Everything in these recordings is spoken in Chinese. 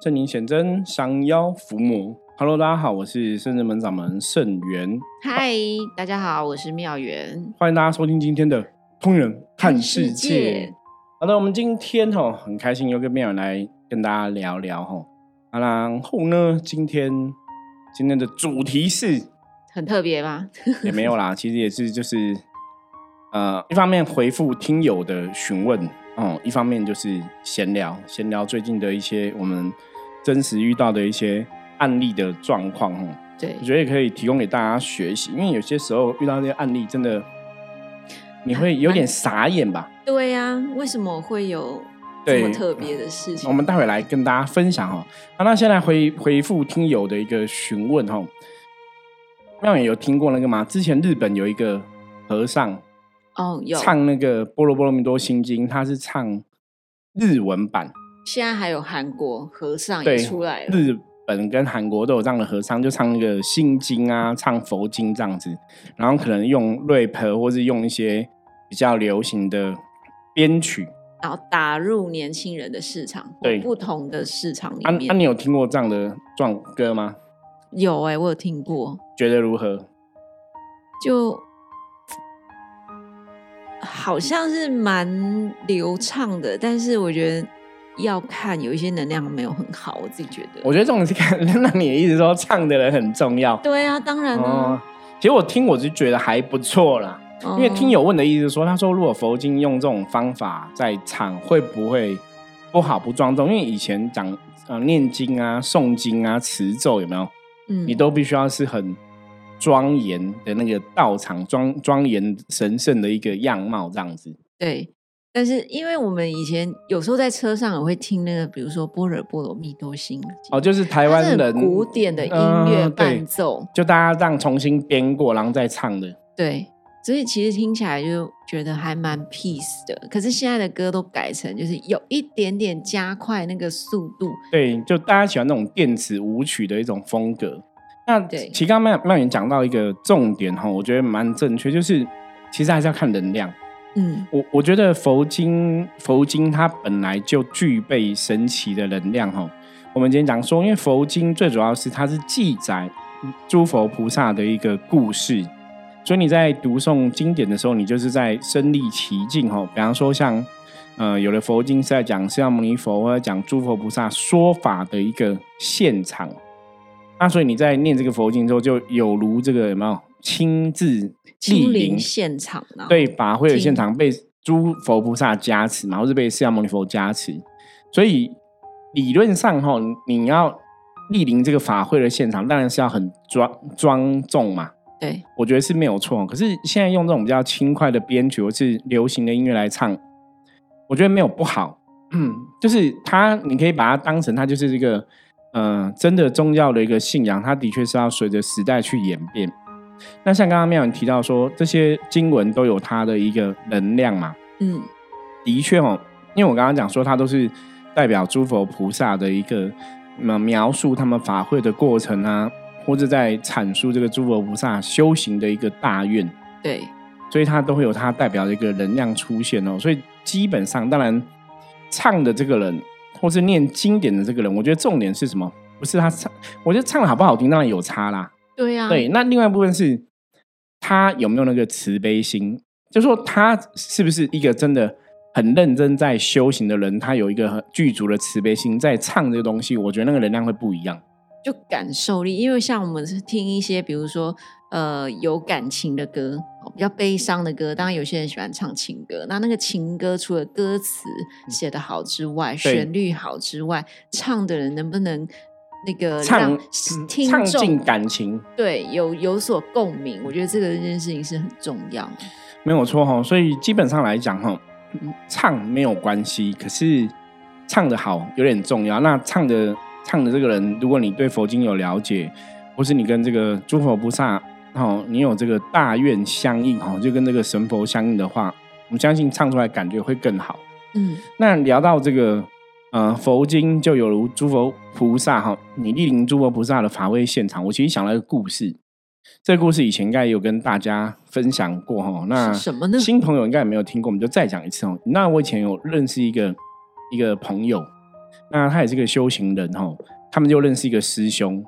圣灵显真，降妖伏魔。Hello，大家好，我是圣人门掌门圣元。嗨，大家好，我是妙元。欢迎大家收听今天的《通人看世界》。好的，我们今天哦很开心又跟妙元来跟大家聊聊哈。然后呢，今天今天的主题是很特别吗？也没有啦，其实也是就是呃，一方面回复听友的询问。哦，一方面就是闲聊，闲聊最近的一些我们真实遇到的一些案例的状况，哈，对，我觉得也可以提供给大家学习，因为有些时候遇到这些案例，真的你会有点傻眼吧？对呀，为什么会有这么特别的事情？我们待会来跟大家分享哈。好，那现在回回复听友的一个询问哈，妙远有听过那个吗？之前日本有一个和尚。哦，有唱那个《波罗波罗蜜多心经》，他是唱日文版。现在还有韩国和尚也出来了，日本跟韩国都有这样的和尚，就唱那个心经啊，唱佛经这样子，然后可能用 rap 或是用一些比较流行的编曲，然后打入年轻人的市场，对不同的市场里面。那你有听过这样的状歌吗？有哎，我有听过，觉得如何？就。好像是蛮流畅的，但是我觉得要看有一些能量没有很好，我自己觉得。我觉得这种是 看，那你的意思说唱的人很重要？对啊，当然了。其实我听我就觉得还不错啦，因为听友问的意思说，他说如果佛经用这种方法在唱，会不会不好不庄重？因为以前讲呃念经啊、诵经啊、持咒有没有？嗯，你都必须要是很。庄严的那个道场，庄庄严神圣的一个样貌，这样子。对，但是因为我们以前有时候在车上也会听那个，比如说《般若波罗蜜多心》哦，就是台湾人古典的音乐伴奏，就大家这样重新编过，然后再唱的。对，所以其实听起来就觉得还蛮 peace 的。可是现在的歌都改成就是有一点点加快那个速度。对，就大家喜欢那种电子舞曲的一种风格。那其刚刚曼曼讲到一个重点哈，我觉得蛮正确，就是其实还是要看能量。嗯，我我觉得佛经佛经它本来就具备神奇的能量哈。我们今天讲说，因为佛经最主要是它是记载诸佛菩萨的一个故事，所以你在读诵经典的时候，你就是在身历其境哈。比方说像呃，有的佛经是在讲释迦牟尼佛或者讲诸佛菩萨说法的一个现场。那所以你在念这个佛经之后，就有如这个有没有亲自莅临现场呢？对，法会的现场被诸佛菩萨加持嘛，或是被释迦牟尼佛加持，所以理论上哈，你要莅临这个法会的现场，当然是要很庄庄重嘛。对，我觉得是没有错。可是现在用这种比较轻快的编曲或是流行的音乐来唱，我觉得没有不好。嗯，就是它，你可以把它当成它就是这个。嗯，真的宗教的一个信仰，它的确是要随着时代去演变。那像刚刚妙人提到说，这些经文都有它的一个能量嘛？嗯，的确哦，因为我刚刚讲说，它都是代表诸佛菩萨的一个描述他们法会的过程啊，或者在阐述这个诸佛菩萨修行的一个大愿。对，所以它都会有它代表的一个能量出现哦。所以基本上，当然唱的这个人。或是念经典的这个人，我觉得重点是什么？不是他唱，我觉得唱的好不好听当然有差啦。对呀，对。那另外一部分是他有没有那个慈悲心，就说他是不是一个真的很认真在修行的人？他有一个很具足的慈悲心，在唱这个东西，我觉得那个能量会不一样。就感受力，因为像我们是听一些，比如说呃有感情的歌，比较悲伤的歌，当然有些人喜欢唱情歌。那那个情歌除了歌词写得好之外，旋律好之外，唱的人能不能那个唱唱进感情？对，有有所共鸣，我觉得这个这件事情是很重要。没有错哈，所以基本上来讲哈，唱没有关系，可是唱的好有点重要。那唱的。唱的这个人，如果你对佛经有了解，或是你跟这个诸佛菩萨，哦，你有这个大愿相应，哦，就跟这个神佛相应的话，我相信唱出来感觉会更好。嗯，那聊到这个，呃，佛经就有如诸佛菩萨，哈，你莅临诸佛菩萨的法会现场，我其实想了一个故事，这个故事以前应该有跟大家分享过，哈，那什么呢？新朋友应该也没有听过，我们就再讲一次哦。那我以前有认识一个一个朋友。那他也是个修行人哈，他们就认识一个师兄。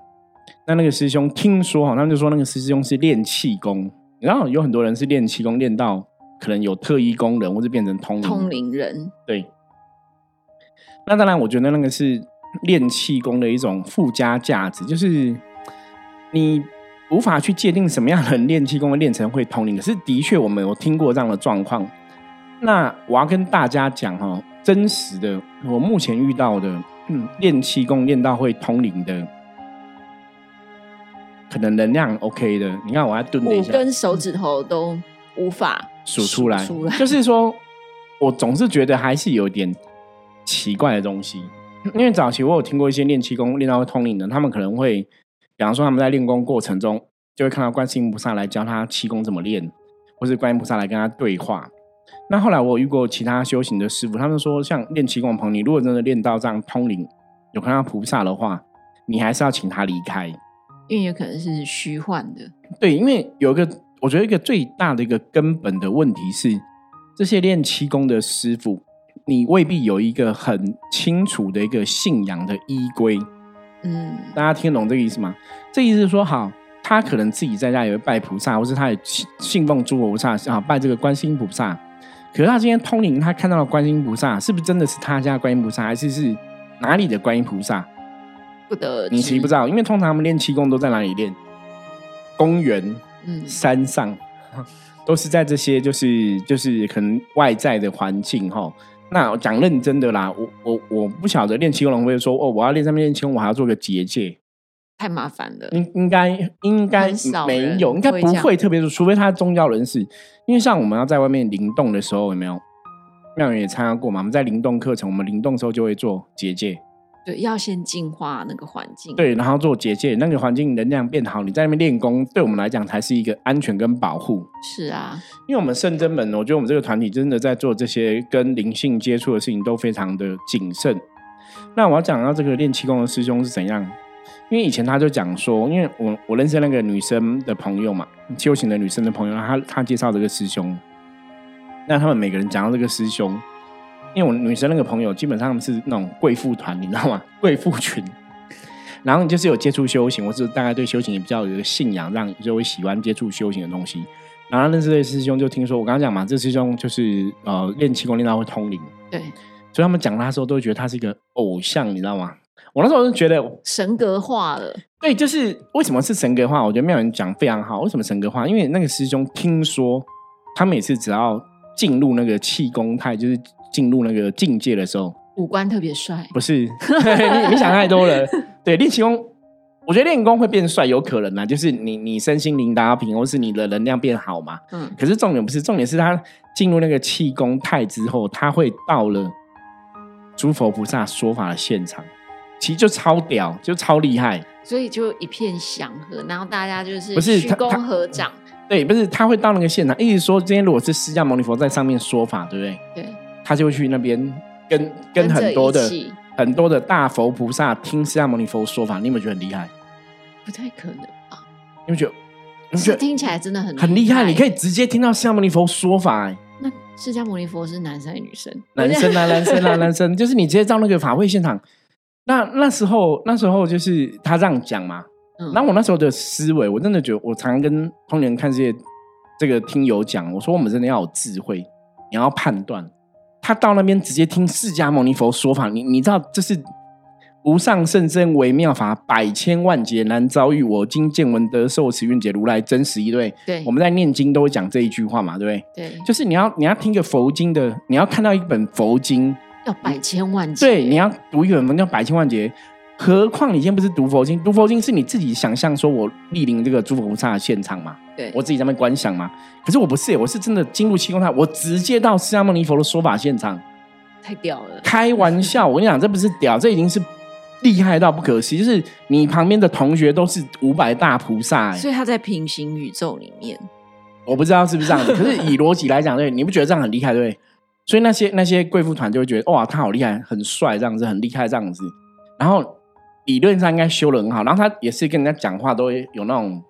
那那个师兄听说哈，他们就说那个师兄是练气功，然后有很多人是练气功练到可能有特异功能，或者变成通通灵人。对。那当然，我觉得那个是练气功的一种附加价值，就是你无法去界定什么样的人练气功会练成会通灵。可是的确，我们有听过这样的状况。那我要跟大家讲哈，真实的，我目前遇到的，嗯，练气功练到会通灵的。可能能量 OK 的，你看我要蹲一下，五根手指头都无法数出来。就是说，我总是觉得还是有点奇怪的东西。因为早期我有听过一些练气功练到通灵的，他们可能会，比方说他们在练功过程中，就会看到观世音菩萨来教他气功怎么练，或是观音菩萨来跟他对话。那后来我遇过其他修行的师傅，他们说，像练气功的朋友，你如果真的练到这样通灵，有看到菩萨的话，你还是要请他离开。因为有可能是虚幻的，对，因为有一个，我觉得一个最大的一个根本的问题是，这些练气功的师傅，你未必有一个很清楚的一个信仰的依归。嗯，大家听懂这个意思吗？这意思是说，好，他可能自己在家也会拜菩萨，或是他也信奉诸佛菩萨，啊，拜这个观世音菩萨。可是他今天通灵，他看到了观音菩萨，是不是真的是他家观音菩萨，还是是哪里的观音菩萨？不得，你其实不知道，因为通常他们练气功都在哪里练？公园、嗯，山上，都是在这些就是就是可能外在的环境哈。那讲认真的啦，我我我不晓得练气功人会说哦，我要练上面练气功，我还要做个结界，太麻烦了。应应该应该没有，应该不会特别说，除非他宗教人士。因为像我们要在外面灵动的时候，有没有妙远也参加过嘛？我们在灵动课程，我们灵动的时候就会做结界。对，要先净化那个环境。对，然后做结界，那个环境能量变好，你在那边练功，对我们来讲才是一个安全跟保护。是啊，因为我们圣真门，我觉得我们这个团体真的在做这些跟灵性接触的事情都非常的谨慎。那我要讲到这个练气功的师兄是怎样，因为以前他就讲说，因为我我认识那个女生的朋友嘛，修行的女生的朋友，他他介绍这个师兄，那他们每个人讲到这个师兄。因为我女生那个朋友基本上是那种贵妇团，你知道吗？贵妇群，然后就是有接触修行，或是大概对修行也比较有一个信仰，让就会喜欢接触修行的东西。然后认识这师兄，就听说我刚刚讲嘛，这师兄就是呃练气功练到会通灵，对，所以他们讲他的时候都会觉得他是一个偶像，你知道吗？我那时候就觉得神格化了。对，就是为什么是神格化？我觉得妙人讲非常好。为什么神格化？因为那个师兄听说他每次只要进入那个气功态，就是。进入那个境界的时候，五官特别帅，不是？你你想太多了。对，练气功，我觉得练功会变帅，有可能啊，就是你你身心灵达平，或是你的能量变好嘛。嗯。可是重点不是，重点是他进入那个气功态之后，他会到了诸佛菩萨说法的现场，其实就超屌，就超厉害。所以就一片祥和，然后大家就是不是鞠躬合掌。对，不是他会到那个现场，意思说今天如果是释迦牟尼佛在上面说法，对不对？对。他就会去那边跟跟很多的很多的大佛菩萨听释迦牟尼佛说法，你有没有觉得很厉害？不太可能吧？你有觉得？你觉得听起来真的很很厉害？你可以直接听到释迦牟尼佛说法。那释迦牟尼佛是男生还是女生？男生啊，男生啊，男生。就是你直接到那个法会现场，那那时候那时候就是他这样讲嘛。嗯。然后我那时候的思维，我真的觉得，我常常跟通年看这些这个听友讲，我说我们真的要有智慧，你要判断。他到那边直接听释迦牟尼佛说法，你你知道这是无上甚深微妙法，百千万劫难遭遇。我今见闻得受持愿解如来真实一对。对，我们在念经都会讲这一句话嘛，对不对？对，就是你要你要听个佛经的，你要看到一本佛经要百千万劫，对，你要读一本文叫百千万劫。何况你今天不是读佛经，读佛经是你自己想象说，我莅临这个诸佛菩萨的现场嘛？对，我自己在那边观想嘛。可是我不是，我是真的进入气功台，我直接到释迦牟尼佛的说法现场，太屌了！开玩笑，我跟你讲，这不是屌，这已经是厉害到不可思议。就是你旁边的同学都是五百大菩萨，所以他在平行宇宙里面，我不知道是不是这样子。可是以逻辑来讲，对，你不觉得这样很厉害对？所以那些那些贵妇团就会觉得哇，他好厉害，很帅，这样子很厉害，这样子，然后。理论上应该修的很好，然后他也是跟人家讲话都会有那种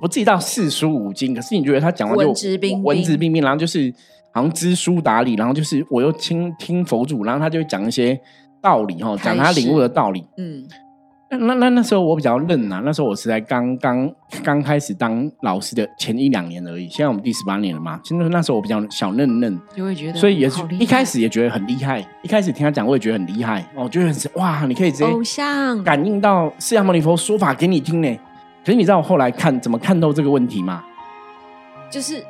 不至于到四书五经，可是你觉得他讲话就文质彬文质彬彬，然后就是好像知书达理，然后就是我又听听佛祖，然后他就讲一些道理哈，讲他领悟的道理。嗯。那那那那时候我比较嫩啊，那时候我是在刚刚刚开始当老师的前一两年而已。现在我们第十八年了嘛，现在那时候我比较小嫩嫩，就会觉得，所以也是一开始也觉得很厉害。一开始听他讲，我也觉得很厉害哦，觉得很哇，你可以直接偶像感应到释迦牟尼佛说法给你听呢。可是你知道我后来看怎么看透这个问题吗？就是。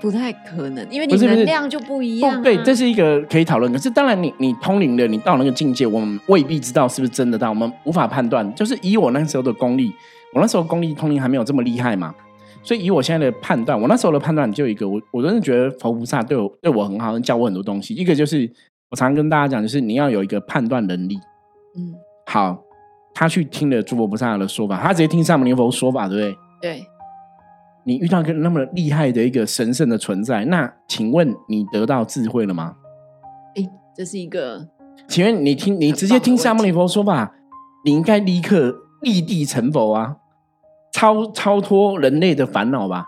不太可能，因为你能量就不一样。对，这是一个可以讨论。可是当然，你你通灵的，你到那个境界，我们未必知道是不是真的到，我们无法判断。就是以我那时候的功力，我那时候功力通灵还没有这么厉害嘛，所以以我现在的判断，我那时候的判断就一个，我我真的觉得佛菩萨对我对我很好，教我很多东西。一个就是我常跟大家讲，就是你要有一个判断能力。嗯，好，他去听了诸佛菩萨的说法，他直接听上摩尼佛说法，对不对？对。你遇到一个那么厉害的一个神圣的存在，那请问你得到智慧了吗？哎，这是一个。请问你听，你直接听萨摩尼佛说吧，你应该立刻立地成佛啊，超超脱人类的烦恼吧？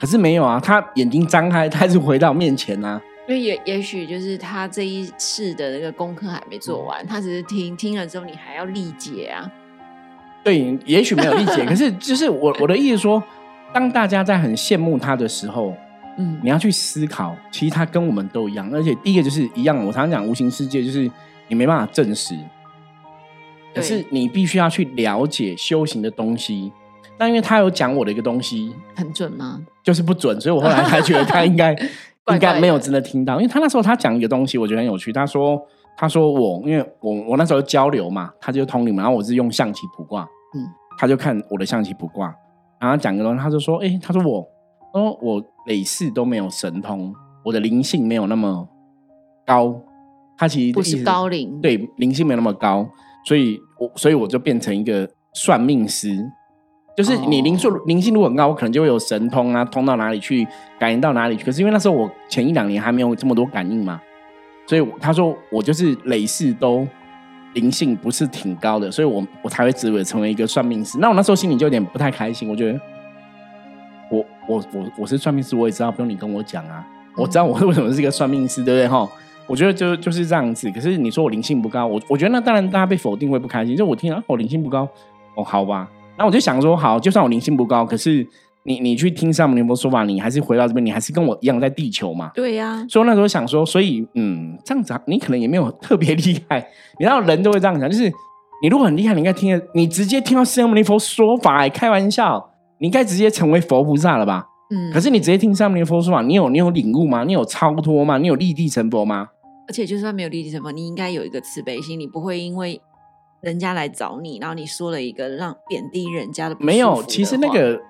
可是没有啊，他眼睛张开，他是回到面前啊。因为也也许就是他这一世的那个功课还没做完，他只是听听了之后，你还要理解啊。对，也许没有理解，可是就是我我的意思说。当大家在很羡慕他的时候，嗯，你要去思考，其实他跟我们都一样，而且第一个就是一样。我常常讲无形世界，就是你没办法证实，可是你必须要去了解修行的东西。但因为他有讲我的一个东西，很准吗？就是不准，所以我后来才觉得他应该 应该没有真的听到。因为他那时候他讲一个东西，我觉得很有趣。他说：“他说我，因为我我那时候交流嘛，他就通灵嘛，然后我是用象棋卜卦，嗯，他就看我的象棋卜卦。”然后讲个东西，他就说：“哎，他说我，说我累世都没有神通，我的灵性没有那么高。他其实不是高灵，对，灵性没有那么高，所以我所以我就变成一个算命师。就是你灵数灵性如果很高，我可能就会有神通啊，通到哪里去，感应到哪里去。可是因为那时候我前一两年还没有这么多感应嘛，所以他说我就是累世都。”灵性不是挺高的，所以我我才会只为成为一个算命师。那我那时候心里就有点不太开心。我觉得，我我我我是算命师，我也知道不用你跟我讲啊。我知道我为什么是一个算命师，对不对？哈，我觉得就就是这样子。可是你说我灵性不高，我我觉得那当然大家被否定会不开心。就我听啊，我灵性不高，哦，好吧。那我就想说，好，就算我灵性不高，可是。你你去听上摩尼佛说法，你还是回到这边，你还是跟我一样在地球嘛？对呀。所以那时候想说，所以嗯，这样子你可能也没有特别厉害。你知道人都会这样想，就是你如果很厉害，你应该听，你直接听到释迦牟尼佛说法，开玩笑，你应该直接成为佛菩萨了吧？嗯。可是你直接听上摩尼佛说法，你有你有领悟吗？你有超脱吗？你有立地成佛吗？而且就算没有立地成佛，你应该有一个慈悲心，你不会因为人家来找你，然后你说了一个让贬低人家的没有。其实那个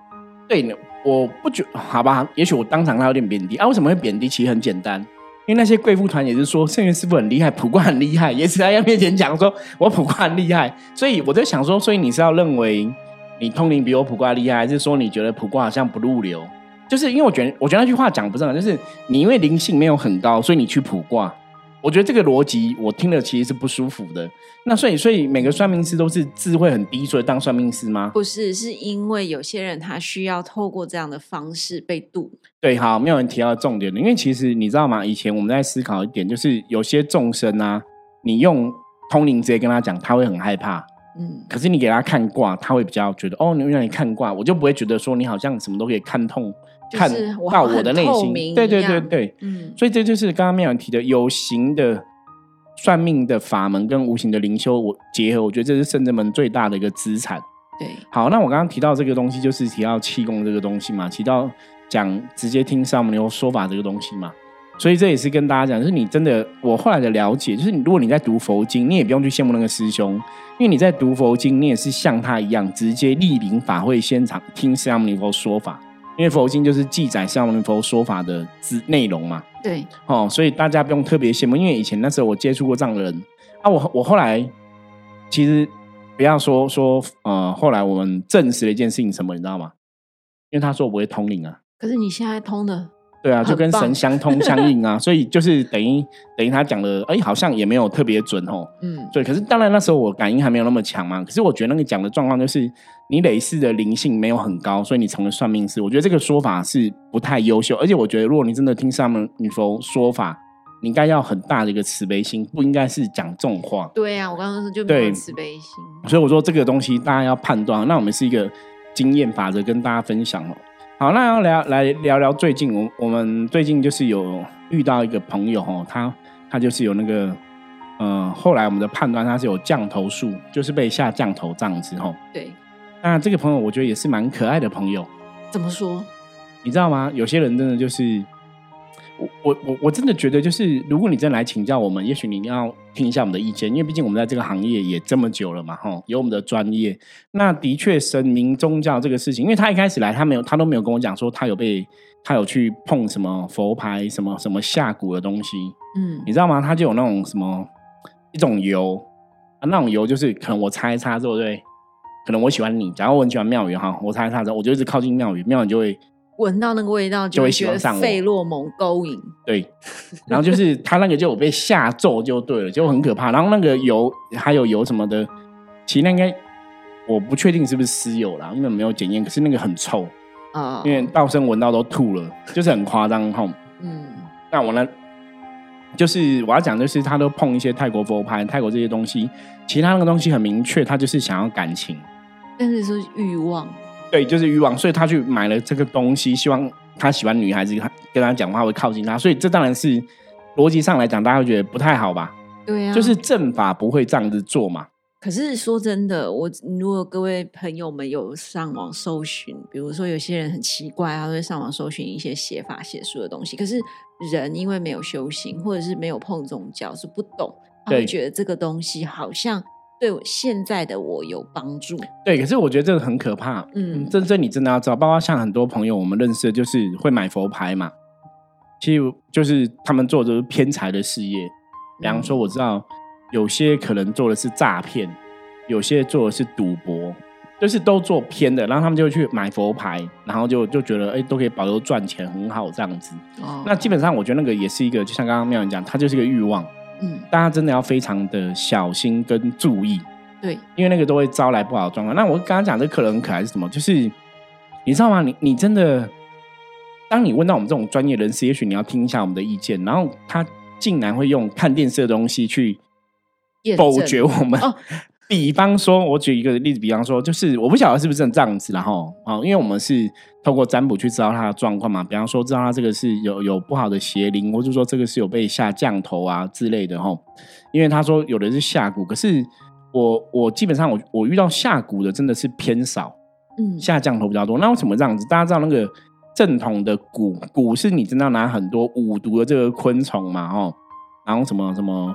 对呢。我不觉好吧，也许我当场他有点贬低啊？为什么会贬低？其实很简单，因为那些贵妇团也是说圣元师傅很厉害，卜卦很厉害，也是在他面前讲说我卜卦很厉害，所以我在想说，所以你是要认为你通灵比我卜卦厉害，还是说你觉得卜卦好像不入流？就是因为我觉得，我觉得那句话讲不正，就是你因为灵性没有很高，所以你去卜卦。我觉得这个逻辑我听了其实是不舒服的。那所以，所以每个算命师都是智慧很低，所以当算命师吗？不是，是因为有些人他需要透过这样的方式被渡。对，好，没有人提到重点的，因为其实你知道吗？以前我们在思考一点，就是有些众生啊，你用通灵直接跟他讲，他会很害怕。嗯。可是你给他看卦，他会比较觉得哦，你让你看卦，我就不会觉得说你好像什么都可以看透。看到我的内心，对对对对，嗯，所以这就是刚刚妙远提的有形的算命的法门跟无形的灵修我结合，我觉得这是圣者门最大的一个资产。对，好，那我刚刚提到这个东西，就是提到气功这个东西嘛，提到讲直接听上摩尼说法这个东西嘛，所以这也是跟大家讲，就是你真的，我后来的了解，就是你如果你在读佛经，你也不用去羡慕那个师兄，因为你在读佛经，你也是像他一样，直接莅临法会现场听释迦牟尼佛说法。因为佛经就是记载释迦牟尼佛说法的资内容嘛，对，哦，所以大家不用特别羡慕。因为以前那时候我接触过这样的人啊，我我后来其实不要说说呃，后来我们证实了一件事情，什么你知道吗？因为他说我不会通灵啊，可是你现在通的。对啊，就跟神相通相应啊，所以就是等于等于他讲的，哎，好像也没有特别准哦。嗯，对。可是当然那时候我感应还没有那么强嘛。可是我觉得那个讲的状况就是，你累世的灵性没有很高，所以你成了算命师。我觉得这个说法是不太优秀。而且我觉得，如果你真的听上面女佛说法，你应该要很大的一个慈悲心，不应该是讲这种话。对呀，我刚刚说就没有慈悲心。所以我说这个东西大家要判断。那我们是一个经验法则跟大家分享哦。好，那要聊来聊聊最近，我我们最近就是有遇到一个朋友哦，他他就是有那个，呃，后来我们的判断他是有降头术，就是被下降头这样子哦。对。那这个朋友我觉得也是蛮可爱的朋友。怎么说？你知道吗？有些人真的就是。我我我我真的觉得，就是如果你真来请教我们，也许你要听一下我们的意见，因为毕竟我们在这个行业也这么久了嘛，哈，有我们的专业。那的确，神明宗教这个事情，因为他一开始来，他没有，他都没有跟我讲说他有被他有去碰什么佛牌、什么什么下蛊的东西。嗯，你知道吗？他就有那种什么一种油啊，那种油就是可能我擦一擦之后，对，可能我喜欢你，假如我很喜欢庙宇哈，我擦一擦之后，我就一直靠近庙宇，庙宇就会。闻到那个味道就会喜欢上费洛蒙勾引，对，然后就是他那个就有被下咒就对了，就很可怕。然后那个油还有油什么的，其实那应该我不确定是不是私有啦，因为没有检验。可是那个很臭啊，因为道生闻到都吐了，就是很夸张哈。嗯，那我呢，就是我要讲，就是他都碰一些泰国佛牌、泰国这些东西，其他那个东西很明确，他就是想要感情，但是是欲望。对，就是渔网，所以他去买了这个东西，希望他喜欢女孩子，跟他讲话会靠近他，所以这当然是逻辑上来讲，大家会觉得不太好吧？对呀，就是正法不会这样子做嘛。可是说真的，我如果各位朋友们有上网搜寻，比如说有些人很奇怪，他会上网搜寻一些写法写书的东西，可是人因为没有修行，或者是没有碰宗教，是不懂，他会觉得这个东西好像。对现在的我有帮助。对，可是我觉得这个很可怕。嗯，这这你真的要知道，包括像很多朋友我们认识的，就是会买佛牌嘛。其实就是他们做的是偏财的事业。比方说，我知道有些可能做的是诈骗，有些做的是赌博，就是都做偏的。然后他们就去买佛牌，然后就就觉得哎，都可以保佑赚钱，很好这样子。哦，那基本上我觉得那个也是一个，就像刚刚妙人讲，它就是一个欲望。嗯，大家真的要非常的小心跟注意，对，因为那个都会招来不好的状况。那我刚刚讲这客人很可爱是什么？就是你知道吗？你你真的，当你问到我们这种专业人士，也许你要听一下我们的意见，然后他竟然会用看电视的东西去否决我们。比方说，我举一个例子，比方说，就是我不晓得是不是这样子，然后啊，因为我们是透过占卜去知道他的状况嘛。比方说，知道他这个是有有不好的邪灵，或者说这个是有被下降头啊之类的哈。因为他说有的是下蛊，可是我我基本上我我遇到下蛊的真的是偏少，嗯，下降头比较多。那为什么这样子？大家知道那个正统的蛊蛊是你真的拿很多五毒的这个昆虫嘛，哦，然后什么什么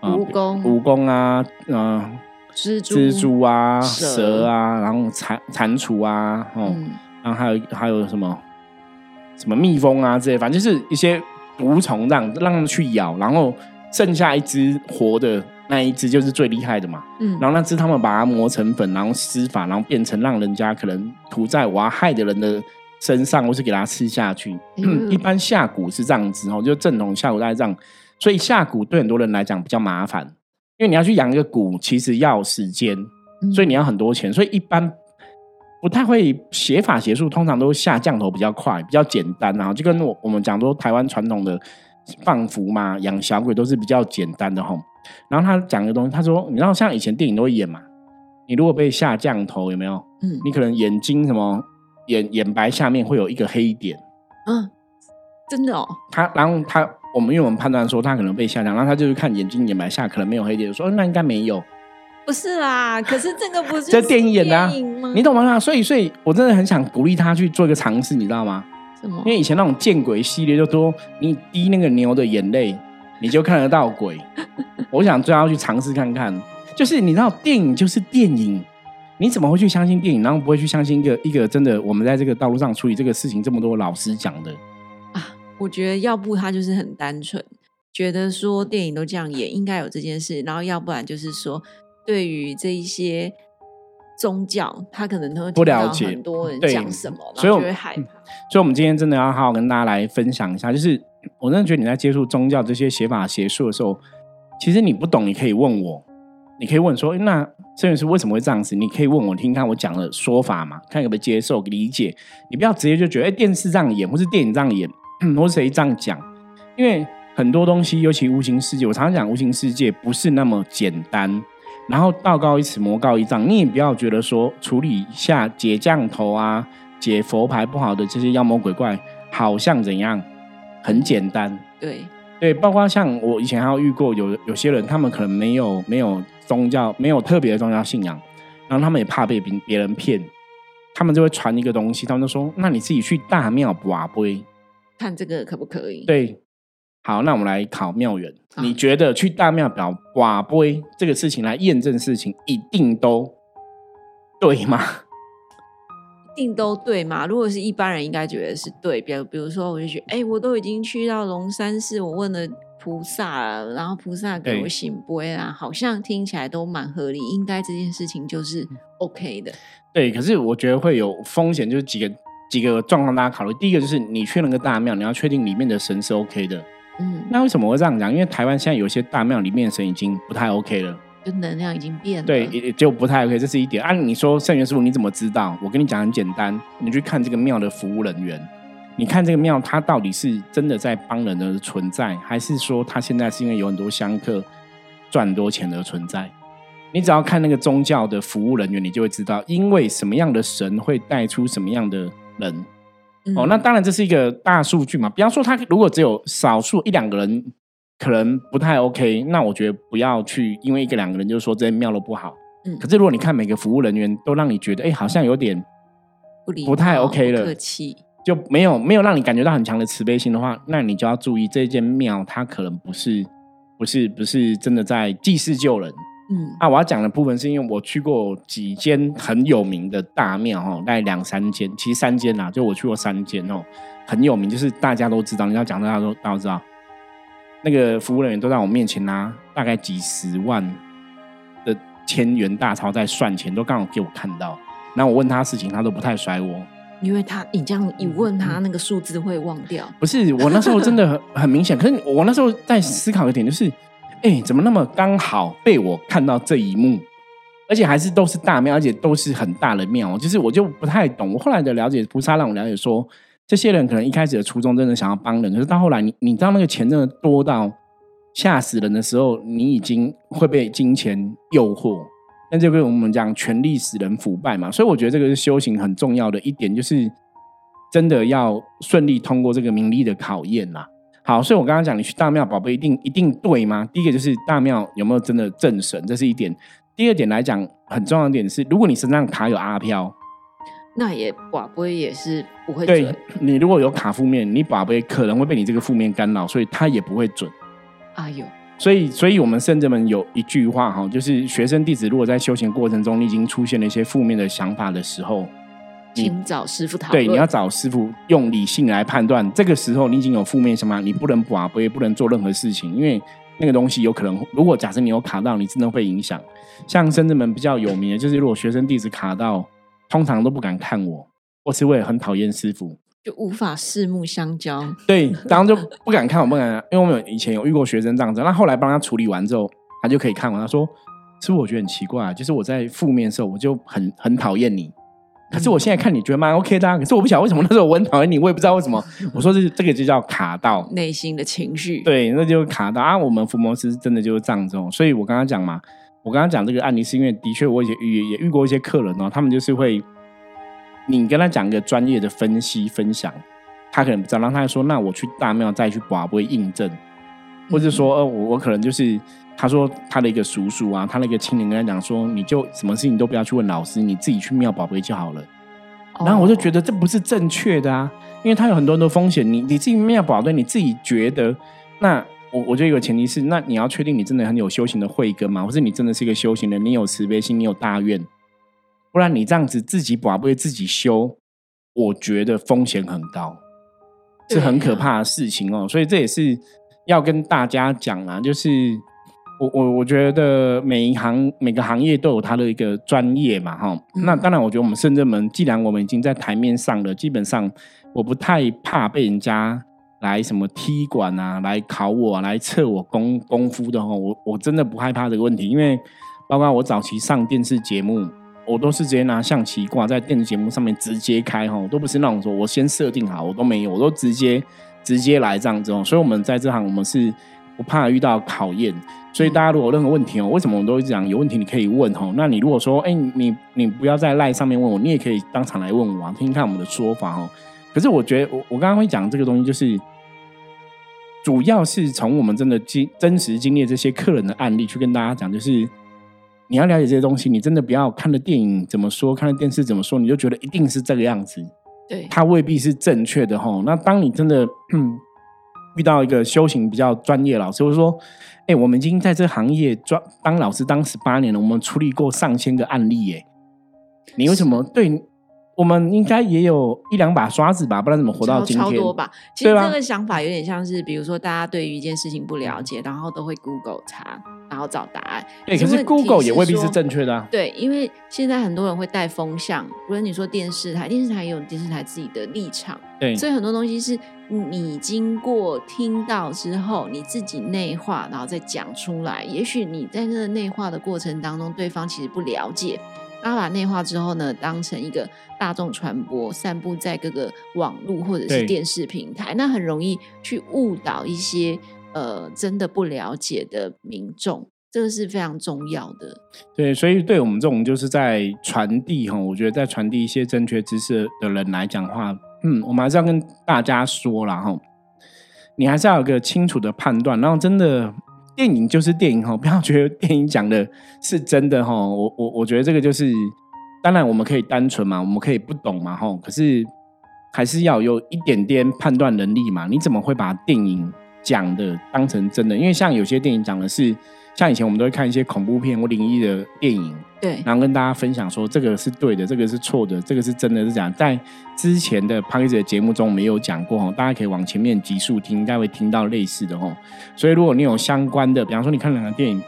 蜈蚣蜈蚣啊，嗯。蜘蛛啊，蛇啊，然后蟾蟾蜍啊，哦，然后还有还有什么什么蜜蜂啊，这些反正就是一些毒虫，让让去咬，然后剩下一只活的那一只就是最厉害的嘛。嗯，然后那只他们把它磨成粉，然后施法，然后变成让人家可能涂在我要害的人的身上，或是给它吃下去。一般下蛊是这样子哦，就正统下蛊大概这样，所以下蛊对很多人来讲比较麻烦。因为你要去养一个蛊，其实要时间，所以你要很多钱，所以一般不太会写法邪术，通常都下降头比较快，比较简单然后就跟我我们讲说台湾传统的放福嘛，养小鬼都是比较简单的哈。然后他讲一个东西，他说，你知道像以前电影都会演嘛，你如果被下降头有没有？嗯，你可能眼睛什么眼眼白下面会有一个黑点，嗯，真的哦。他然后他。我们因为我们判断说他可能被下降，然后他就是看眼睛眼白下可能没有黑点，说那应该没有。不是啦，可是这个不是这电影演的，你懂吗？所以，所以我真的很想鼓励他去做一个尝试，你知道吗？什么？因为以前那种见鬼系列就说你滴那个牛的眼泪，你就看得到鬼。我想最好去尝试看看，就是你知道电影就是电影，你怎么会去相信电影，然后不会去相信一个一个真的我们在这个道路上处理这个事情这么多老师讲的？我觉得要不他就是很单纯，觉得说电影都这样演，应该有这件事。然后要不然就是说，对于这一些宗教，他可能都会不了解很多人讲什么，所以就会害怕。所以，我们今天真的要好好跟大家来分享一下，就是我真的觉得你在接触宗教这些写法邪术的时候，其实你不懂，你可以问我，你可以问说，那摄影师为什么会这样子？你可以问我听看我讲的说法嘛，看可不可以接受理解。你不要直接就觉得，哎，电视这样演，或是电影这样演。或是谁这样讲？因为很多东西，尤其无形世界，我常常讲无形世界不是那么简单。然后道高一尺，魔高一丈，你也不要觉得说处理一下解降头啊、解佛牌不好的这些妖魔鬼怪，好像怎样很简单。对对，包括像我以前还有遇过有有些人，他们可能没有没有宗教，没有特别的宗教信仰，然后他们也怕被别别人骗，他们就会传一个东西，他们就说：“那你自己去大庙卜杯，看这个可不可以？”对。好，那我们来考庙员。你觉得去大庙表寡杯这个事情来验证事情，一定都对吗？一定都对吗？如果是一般人，应该觉得是对。比如，比如说，我就觉得，哎，我都已经去到龙山寺，我问了菩萨了，然后菩萨给我醒杯啊，好像听起来都蛮合理，应该这件事情就是 OK 的。对，可是我觉得会有风险，就是几个几个状况大家考虑。第一个就是你去那个大庙，你要确定里面的神是 OK 的。嗯，那为什么会这样讲？因为台湾现在有些大庙里面的神已经不太 OK 了，就能量已经变了，对，也就不太 OK，这是一点。按你说圣元师傅你怎么知道？我跟你讲很简单，你去看这个庙的服务人员，你看这个庙它到底是真的在帮人的存在，还是说它现在是因为有很多香客赚很多钱而存在？你只要看那个宗教的服务人员，你就会知道，因为什么样的神会带出什么样的人。哦，那当然这是一个大数据嘛。比方说，他如果只有少数一两个人可能不太 OK，那我觉得不要去，因为一个两个人就说这些庙都不好。嗯。可是如果你看每个服务人员都让你觉得，哎，好像有点不不太 OK 了，客气，就没有没有让你感觉到很强的慈悲心的话，那你就要注意这间庙，它可能不是不是不是真的在济世救人。嗯，啊，我要讲的部分是因为我去过几间很有名的大庙哦，大概两三间，其实三间啦，就我去过三间哦，很有名，就是大家都知道，你要讲大家都大家知道，那个服务人员都在我面前拿大概几十万的千元大钞在算钱，都刚好给我看到。那我问他事情，他都不太甩我，因为他你这样一问他，那个数字会忘掉。不是，我那时候真的很很明显，可是我那时候在思考一点，就是。哎，怎么那么刚好被我看到这一幕？而且还是都是大庙，而且都是很大的庙。就是我就不太懂。我后来的了解，菩萨让我了解说，这些人可能一开始的初衷真的想要帮人，可是到后来，你你知道那个钱真的多到吓死人的时候，你已经会被金钱诱惑。那就跟我们讲，权力使人腐败嘛。所以我觉得这个是修行很重要的一点，就是真的要顺利通过这个名利的考验呐。好，所以我刚刚讲，你去大庙，宝贝一定一定对吗？第一个就是大庙有没有真的正神，这是一点。第二点来讲，很重要的点是，如果你身上卡有阿飘，那也宝贝也是不会准。对你如果有卡负面，你宝贝可能会被你这个负面干扰，所以它也不会准。啊有。所以，所以我们圣者们有一句话哈，就是学生弟子如果在修行过程中，你已经出现了一些负面的想法的时候。请找师傅讨论。对，你要找师傅用理性来判断。这个时候你已经有负面什么，你不能寡不也不能做任何事情，因为那个东西有可能，如果假设你有卡到，你真的会影响。像深圳门比较有名的，就是如果学生弟子卡到，通常都不敢看我，或是会很讨厌师傅，就无法四目相交。对，然后就不敢看我，不敢，因为我们有以前有遇过学生这样子。那后来帮他处理完之后，他就可以看我。他说：“师傅，我觉得很奇怪，就是我在负面的时候，我就很很讨厌你。”可是我现在看你觉得蛮 OK 的，可是我不晓得为什么那时候我很讨厌你，我也不知道为什么。我说这这个就叫卡到内心的情绪，对，那就卡到啊。我们福摩斯真的就是这样子，所以我刚刚讲嘛，我刚刚讲这个案例是因为的确我也遇也遇过一些客人哦，他们就是会，你跟他讲一个专业的分析分享，他可能不知道，然后他就说那我去大庙再去把不会印证，或者说呃我我可能就是。他说他的一个叔叔啊，他那个亲人跟他讲说，你就什么事情都不要去问老师，你自己去庙宝贝就好了。然后我就觉得这不是正确的啊，因为他有很多很多风险。你你自己庙宝贝，你自己觉得，那我我觉得有个前提是，那你要确定你真的很有修行的慧根嘛，或是你真的是一个修行人，你有慈悲心，你有大愿，不然你这样子自己宝贝自己修，我觉得风险很高，是很可怕的事情哦。所以这也是要跟大家讲啊，就是。我我我觉得每一行每个行业都有它的一个专业嘛，哈。那当然，我觉得我们深圳门，既然我们已经在台面上了，基本上我不太怕被人家来什么踢馆啊，来考我，来测我功功夫的哈。我我真的不害怕这个问题，因为包括我早期上电视节目，我都是直接拿象棋挂在电视节目上面直接开哈，都不是那种说我先设定好，我都没有，我都直接。直接来这样子哦。所以，我们在这行，我们是不怕遇到考验。所以，大家如果有任何问题哦，为什么我们都会讲有问题你可以问哦？那你如果说，哎，你你不要在赖上面问我，你也可以当场来问我，听听看我们的说法哦。可是，我觉得我我刚刚会讲这个东西，就是主要是从我们真的经真实经历这些客人的案例去跟大家讲，就是你要了解这些东西，你真的不要看了电影怎么说，看了电视怎么说，你就觉得一定是这个样子。对，它未必是正确的哈。那当你真的遇到一个修行比较专业老师，或者说，哎，我们已经在这行业专当老师当十八年了，我们处理过上千个案例，耶，你为什么对？我们应该也有一两把刷子吧，不然怎么活到今天？超多吧。其实这个想法有点像是，比如说大家对于一件事情不了解，然后都会 Google 查，然后找答案。对，可是 Google 也未必是正确的。啊对，因为现在很多人会带风向，无论你说电视台，电视台也有电视台自己的立场。对，所以很多东西是你经过听到之后，你自己内化，然后再讲出来。也许你在那个内化的过程当中，对方其实不了解。他把内化之后呢，当成一个大众传播，散布在各个网络或者是电视平台，那很容易去误导一些呃真的不了解的民众，这个是非常重要的。对，所以对我们这种就是在传递哈，我觉得在传递一些正确知识的人来讲话，嗯，我们还是要跟大家说了哈，你还是要有个清楚的判断，然后真的。电影就是电影哈，不要觉得电影讲的是真的哈。我我我觉得这个就是，当然我们可以单纯嘛，我们可以不懂嘛哈。可是还是要有一点点判断能力嘛。你怎么会把电影讲的当成真的？因为像有些电影讲的是。像以前我们都会看一些恐怖片或灵异的电影，对，然后跟大家分享说这个是对的，这个是错的，这个是真的是这样。在之前的 p a r k e 的节目中没有讲过哈，大家可以往前面集数听，应该会听到类似的哈。所以如果你有相关的，比方说你看两个电影，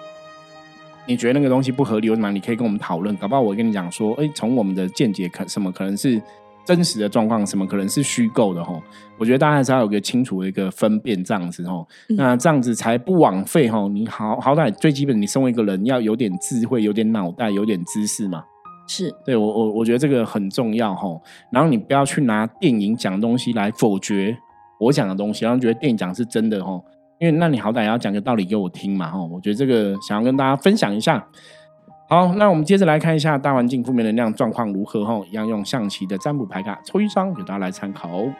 你觉得那个东西不合理，为什么？你可以跟我们讨论，搞不好我跟你讲说，哎，从我们的见解可什么可能是。真实的状况，什么可能是虚构的哈？我觉得大家还是要有个清楚的一个分辨，这样子哈，那这样子才不枉费哈。你好好歹最基本，你身为一个人要有点智慧，有点脑袋，有点知识嘛。是对我我我觉得这个很重要哈。然后你不要去拿电影讲东西来否决我讲的东西，然后觉得电影讲是真的哈。因为那你好歹要讲个道理给我听嘛哈。我觉得这个想要跟大家分享一下。好，那我们接着来看一下大环境负面能量状况如何哈，一样用象棋的占卜牌卡抽一张给大家来参考哦。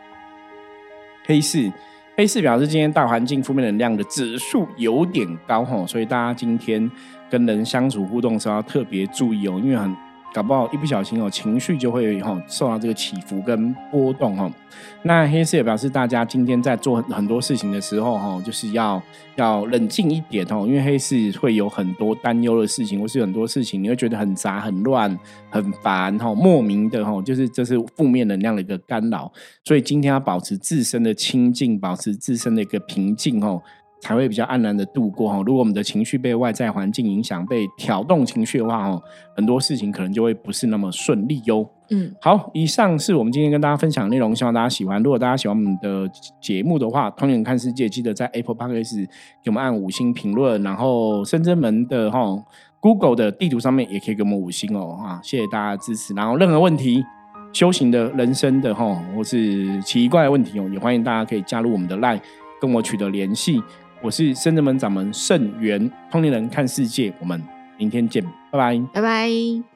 黑四，黑四表示今天大环境负面能量的指数有点高哈，所以大家今天跟人相处互动的时候要特别注意哦，因为很。搞不好一不小心哦，情绪就会哈受到这个起伏跟波动哈。那黑色也表示大家今天在做很多事情的时候哈，就是要要冷静一点哦，因为黑色会有很多担忧的事情，或是很多事情你会觉得很杂、很乱、很烦哈，莫名的哈，就是这是负面能量的一个干扰。所以今天要保持自身的清净，保持自身的一个平静哦。才会比较安然的度过哈。如果我们的情绪被外在环境影响，被挑动情绪的话哈，很多事情可能就会不是那么顺利哟。嗯，好，以上是我们今天跟大家分享的内容，希望大家喜欢。如果大家喜欢我们的节目的话，通眼看世界记得在 Apple Podcast 给我们按五星评论，然后深圳门的哈 Google 的地图上面也可以给我们五星哦啊，谢谢大家支持。然后任何问题、修行的人生的哈，或是奇怪的问题哦，也欢迎大家可以加入我们的 Line 跟我取得联系。我是深圳门掌门盛元通灵人看世界，我们明天见，拜拜，拜拜。